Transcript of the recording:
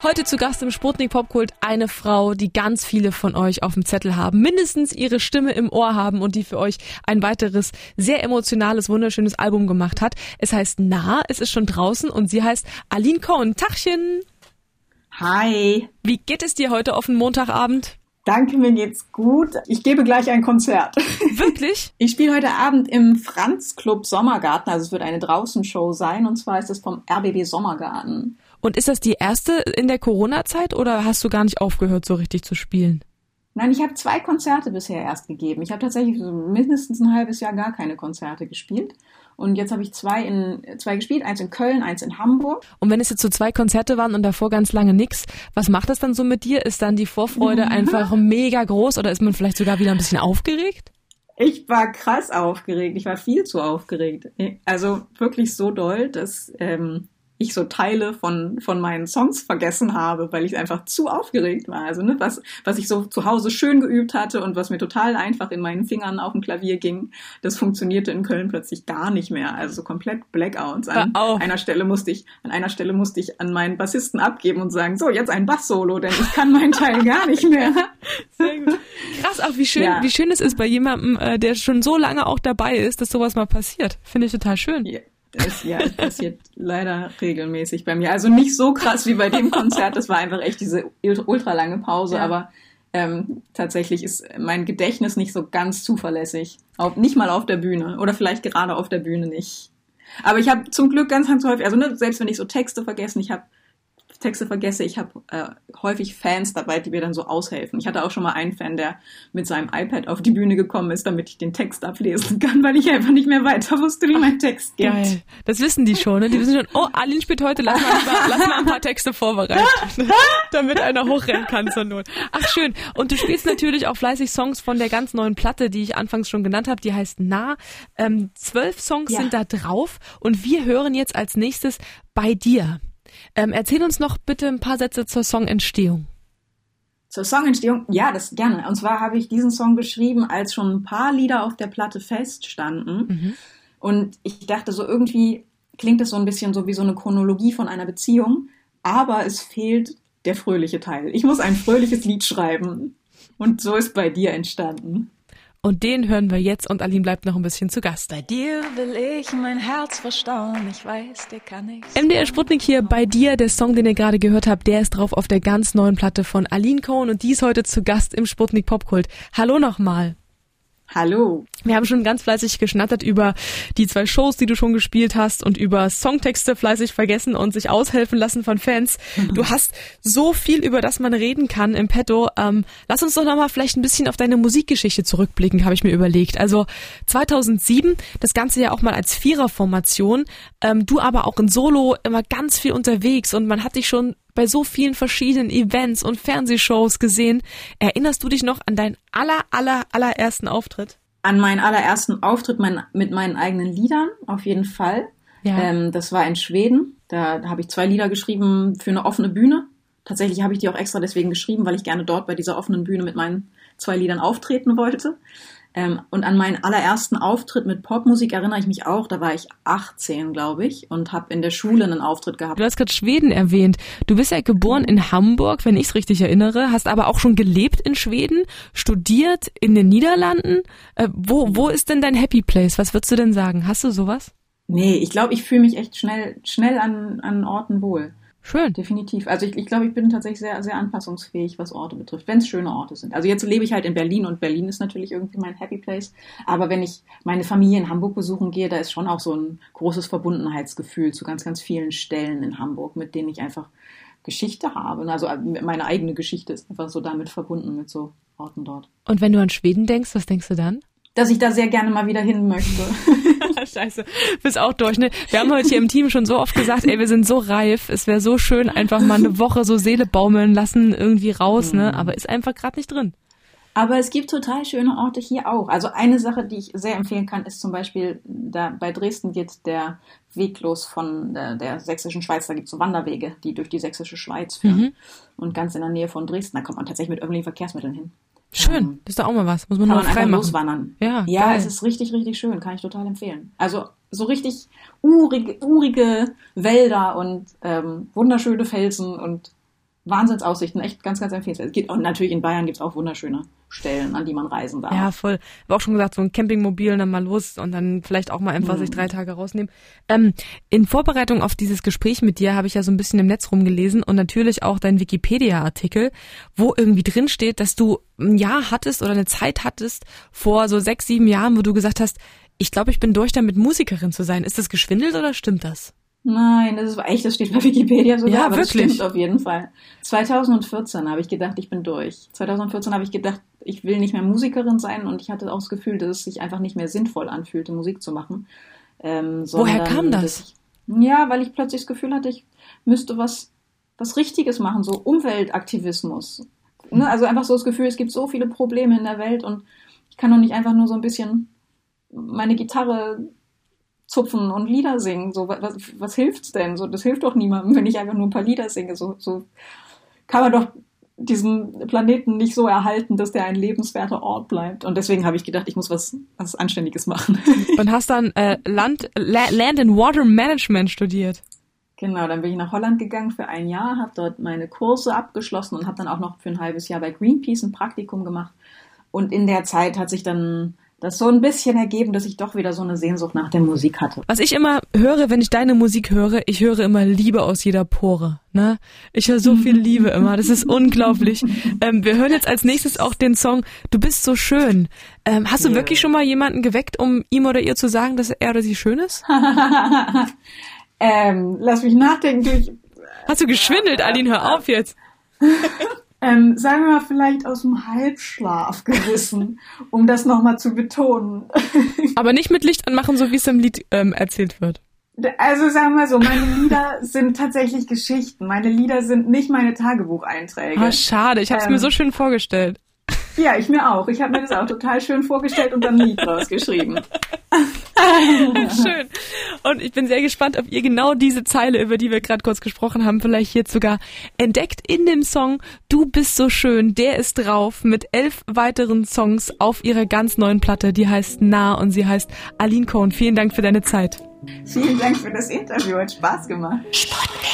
Heute zu Gast im Sputnik Popkult eine Frau, die ganz viele von euch auf dem Zettel haben, mindestens ihre Stimme im Ohr haben und die für euch ein weiteres sehr emotionales, wunderschönes Album gemacht hat. Es heißt Nah, es ist schon draußen und sie heißt Aline Cohn. Tachchen! Hi! Wie geht es dir heute auf den Montagabend? Danke, mir geht's gut. Ich gebe gleich ein Konzert. Wirklich? Ich spiele heute Abend im Franz Club Sommergarten, also es wird eine Draußenshow sein und zwar ist es vom RBB Sommergarten. Und ist das die erste in der Corona-Zeit oder hast du gar nicht aufgehört, so richtig zu spielen? Nein, ich habe zwei Konzerte bisher erst gegeben. Ich habe tatsächlich so mindestens ein halbes Jahr gar keine Konzerte gespielt. Und jetzt habe ich zwei in zwei gespielt, eins in Köln, eins in Hamburg. Und wenn es jetzt so zwei Konzerte waren und davor ganz lange nix, was macht das dann so mit dir? Ist dann die Vorfreude einfach mega groß oder ist man vielleicht sogar wieder ein bisschen aufgeregt? Ich war krass aufgeregt. Ich war viel zu aufgeregt. Also wirklich so doll, dass ähm, ich so Teile von, von meinen Songs vergessen habe, weil ich einfach zu aufgeregt war. Also, ne, was, was ich so zu Hause schön geübt hatte und was mir total einfach in meinen Fingern auf dem Klavier ging, das funktionierte in Köln plötzlich gar nicht mehr. Also so komplett Blackouts. An einer Stelle musste ich, an einer Stelle musste ich an meinen Bassisten abgeben und sagen, so, jetzt ein Bass-Solo, denn ich kann meinen Teil gar nicht mehr. Sehr gut. Krass, auch wie schön, ja. wie schön es ist bei jemandem, äh, der schon so lange auch dabei ist, dass sowas mal passiert. Finde ich total schön. Ja. Das, ja, das passiert leider regelmäßig bei mir. Also nicht so krass wie bei dem Konzert. Das war einfach echt diese ultra lange Pause. Ja. Aber ähm, tatsächlich ist mein Gedächtnis nicht so ganz zuverlässig. Auf, nicht mal auf der Bühne. Oder vielleicht gerade auf der Bühne nicht. Aber ich habe zum Glück ganz, ganz häufig, also ne, selbst wenn ich so Texte vergessen, ich habe Texte vergesse. Ich habe äh, häufig Fans dabei, die mir dann so aushelfen. Ich hatte auch schon mal einen Fan, der mit seinem iPad auf die Bühne gekommen ist, damit ich den Text ablesen kann, weil ich einfach nicht mehr weiter wusste, wie mein Text geht. Geil. Das wissen die schon, ne? Die wissen schon, oh, Aline spielt heute, lass mal, lass mal ein paar Texte vorbereiten, damit einer hochrennen kann zur Not. Ach, schön. Und du spielst natürlich auch fleißig Songs von der ganz neuen Platte, die ich anfangs schon genannt habe, die heißt Nah. Ähm, zwölf Songs ja. sind da drauf und wir hören jetzt als nächstes bei dir. Ähm, erzähl uns noch bitte ein paar Sätze zur Songentstehung. Zur Songentstehung, ja, das gerne. Und zwar habe ich diesen Song geschrieben, als schon ein paar Lieder auf der Platte feststanden. Mhm. Und ich dachte so irgendwie klingt das so ein bisschen so wie so eine Chronologie von einer Beziehung, aber es fehlt der fröhliche Teil. Ich muss ein fröhliches Lied schreiben. Und so ist bei dir entstanden. Und den hören wir jetzt und Aline bleibt noch ein bisschen zu Gast. Bei dir will ich mein Herz verstauen, ich weiß, dir kann ich. MDR Sputnik hier bei dir, der Song, den ihr gerade gehört habt, der ist drauf auf der ganz neuen Platte von Aline Cohn und die ist heute zu Gast im Sputnik Popkult. Hallo nochmal. Hallo. Wir haben schon ganz fleißig geschnattert über die zwei Shows, die du schon gespielt hast und über Songtexte fleißig vergessen und sich aushelfen lassen von Fans. Mhm. Du hast so viel, über das man reden kann im Petto. Ähm, lass uns doch nochmal vielleicht ein bisschen auf deine Musikgeschichte zurückblicken, habe ich mir überlegt. Also 2007, das Ganze ja auch mal als Viererformation. Ähm, du aber auch in Solo immer ganz viel unterwegs und man hat dich schon bei so vielen verschiedenen Events und Fernsehshows gesehen. Erinnerst du dich noch an deinen aller, aller, allerersten Auftritt? An meinen allerersten Auftritt mein, mit meinen eigenen Liedern, auf jeden Fall. Ja. Ähm, das war in Schweden. Da, da habe ich zwei Lieder geschrieben für eine offene Bühne. Tatsächlich habe ich die auch extra deswegen geschrieben, weil ich gerne dort bei dieser offenen Bühne mit meinen zwei Liedern auftreten wollte. Ähm, und an meinen allerersten Auftritt mit Popmusik erinnere ich mich auch. Da war ich 18, glaube ich, und habe in der Schule einen Auftritt gehabt. Du hast gerade Schweden erwähnt. Du bist ja geboren in Hamburg, wenn ich es richtig erinnere, hast aber auch schon gelebt in Schweden, studiert in den Niederlanden. Äh, wo, wo ist denn dein Happy Place? Was würdest du denn sagen? Hast du sowas? Nee, ich glaube, ich fühle mich echt schnell, schnell an, an Orten wohl. Schön. Definitiv. Also ich, ich glaube, ich bin tatsächlich sehr, sehr anpassungsfähig, was Orte betrifft, wenn es schöne Orte sind. Also jetzt lebe ich halt in Berlin und Berlin ist natürlich irgendwie mein Happy Place. Aber wenn ich meine Familie in Hamburg besuchen gehe, da ist schon auch so ein großes Verbundenheitsgefühl zu ganz, ganz vielen Stellen in Hamburg, mit denen ich einfach Geschichte habe. Also äh, meine eigene Geschichte ist einfach so damit verbunden mit so Orten dort. Und wenn du an Schweden denkst, was denkst du dann? Dass ich da sehr gerne mal wieder hin möchte. Scheiße, bist auch durch, ne? Wir haben heute hier im Team schon so oft gesagt, ey, wir sind so reif, es wäre so schön, einfach mal eine Woche so Seele baumeln lassen, irgendwie raus, ne? Mhm. Aber ist einfach gerade nicht drin. Aber es gibt total schöne Orte hier auch. Also eine Sache, die ich sehr empfehlen kann, ist zum Beispiel, da bei Dresden geht der Weg los von der, der sächsischen Schweiz. Da gibt es so Wanderwege, die durch die sächsische Schweiz führen. Mhm. Und ganz in der Nähe von Dresden, da kommt man tatsächlich mit öffentlichen Verkehrsmitteln hin. Schön, ähm, das ist doch auch mal was. Muss man nur frei machen. loswandern. Ja, ja geil. es ist richtig, richtig schön. Kann ich total empfehlen. Also so richtig urige, urige Wälder und ähm, wunderschöne Felsen und Wahnsinnsaussichten, echt ganz, ganz empfehlenswert. Es geht, und natürlich in Bayern gibt's auch wunderschöne Stellen, an die man reisen darf. Ja, voll. War auch schon gesagt, so ein Campingmobil dann mal los und dann vielleicht auch mal einfach mhm. sich drei Tage rausnehmen. Ähm, in Vorbereitung auf dieses Gespräch mit dir habe ich ja so ein bisschen im Netz rumgelesen und natürlich auch dein Wikipedia-Artikel, wo irgendwie drin steht, dass du ein Jahr hattest oder eine Zeit hattest vor so sechs, sieben Jahren, wo du gesagt hast, ich glaube, ich bin durch damit, Musikerin zu sein. Ist das geschwindelt oder stimmt das? Nein, das ist echt, das steht bei Wikipedia sogar, ja, aber wirklich? das stimmt auf jeden Fall. 2014 habe ich gedacht, ich bin durch. 2014 habe ich gedacht, ich will nicht mehr Musikerin sein und ich hatte auch das Gefühl, dass es sich einfach nicht mehr sinnvoll anfühlte, Musik zu machen. Ähm, Woher kam das? Ich, ja, weil ich plötzlich das Gefühl hatte, ich müsste was, was Richtiges machen, so Umweltaktivismus. Ne? Also einfach so das Gefühl, es gibt so viele Probleme in der Welt und ich kann doch nicht einfach nur so ein bisschen meine Gitarre zupfen und Lieder singen. So, was, was hilft's denn? So, das hilft doch niemandem, wenn ich einfach nur ein paar Lieder singe. So, so kann man doch diesen Planeten nicht so erhalten, dass der ein lebenswerter Ort bleibt. Und deswegen habe ich gedacht, ich muss was, was Anständiges machen. Und hast dann äh, Land, Land and Water Management studiert. Genau, dann bin ich nach Holland gegangen für ein Jahr, habe dort meine Kurse abgeschlossen und habe dann auch noch für ein halbes Jahr bei Greenpeace ein Praktikum gemacht. Und in der Zeit hat sich dann das so ein bisschen ergeben, dass ich doch wieder so eine Sehnsucht nach der Musik hatte. Was ich immer höre, wenn ich deine Musik höre, ich höre immer Liebe aus jeder Pore. Ne? Ich höre so viel Liebe immer, das ist unglaublich. Ähm, wir hören jetzt als nächstes auch den Song Du bist so schön. Ähm, hast du yeah. wirklich schon mal jemanden geweckt, um ihm oder ihr zu sagen, dass er oder sie schön ist? ähm, lass mich nachdenken. Hast du geschwindelt, Aline? Hör auf jetzt. ähm, sagen wir mal, vielleicht aus dem Halbschlaf gerissen, um das nochmal zu betonen. Aber nicht mit Licht anmachen, so wie es im Lied ähm, erzählt wird. Also sagen wir so, meine Lieder sind tatsächlich Geschichten. Meine Lieder sind nicht meine Tagebucheinträge. Ah, schade, ich habe es ähm, mir so schön vorgestellt. Ja, ich mir auch. Ich habe mir das auch total schön vorgestellt und dann ein Lied rausgeschrieben. schön. Und ich bin sehr gespannt, ob ihr genau diese Zeile, über die wir gerade kurz gesprochen haben, vielleicht jetzt sogar entdeckt in dem Song Du bist so schön. Der ist drauf mit elf weiteren Songs auf ihrer ganz neuen Platte. Die heißt Nah und sie heißt Aline Cohn. Vielen Dank für deine Zeit. Vielen Dank für das Interview. Hat Spaß gemacht. Zimmer